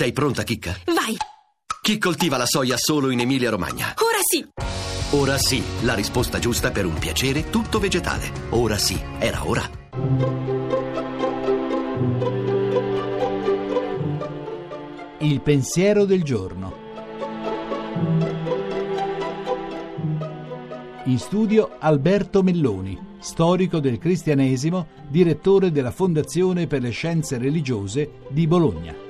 Sei pronta, Chicca? Vai! Chi coltiva la soia solo in Emilia-Romagna? Ora sì! Ora sì, la risposta giusta per un piacere tutto vegetale. Ora sì, era ora. Il pensiero del giorno. In studio Alberto Melloni, storico del cristianesimo, direttore della Fondazione per le Scienze Religiose di Bologna.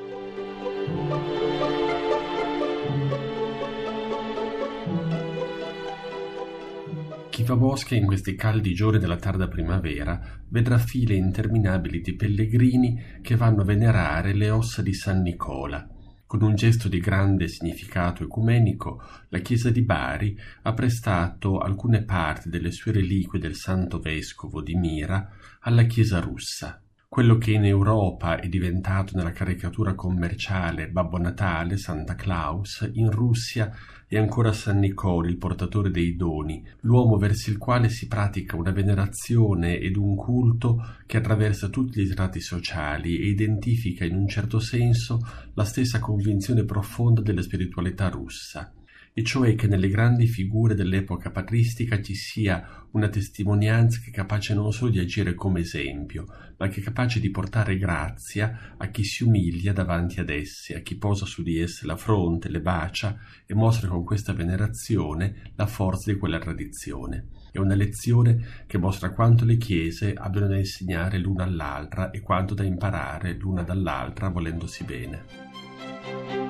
Chi va bosca in questi caldi giorni della tarda primavera vedrà file interminabili di pellegrini che vanno a venerare le ossa di San Nicola. Con un gesto di grande significato ecumenico, la Chiesa di Bari ha prestato alcune parti delle sue reliquie del Santo Vescovo di Mira alla Chiesa russa. Quello che in Europa è diventato nella caricatura commerciale Babbo Natale, Santa Claus, in Russia è ancora San Nicola, il portatore dei doni, l'uomo verso il quale si pratica una venerazione ed un culto che attraversa tutti gli strati sociali e identifica in un certo senso la stessa convinzione profonda della spiritualità russa e cioè che nelle grandi figure dell'epoca patristica ci sia una testimonianza che è capace non solo di agire come esempio, ma che è capace di portare grazia a chi si umilia davanti ad esse, a chi posa su di esse la fronte, le bacia e mostra con questa venerazione la forza di quella tradizione. È una lezione che mostra quanto le chiese abbiano da insegnare l'una all'altra e quanto da imparare l'una dall'altra volendosi bene.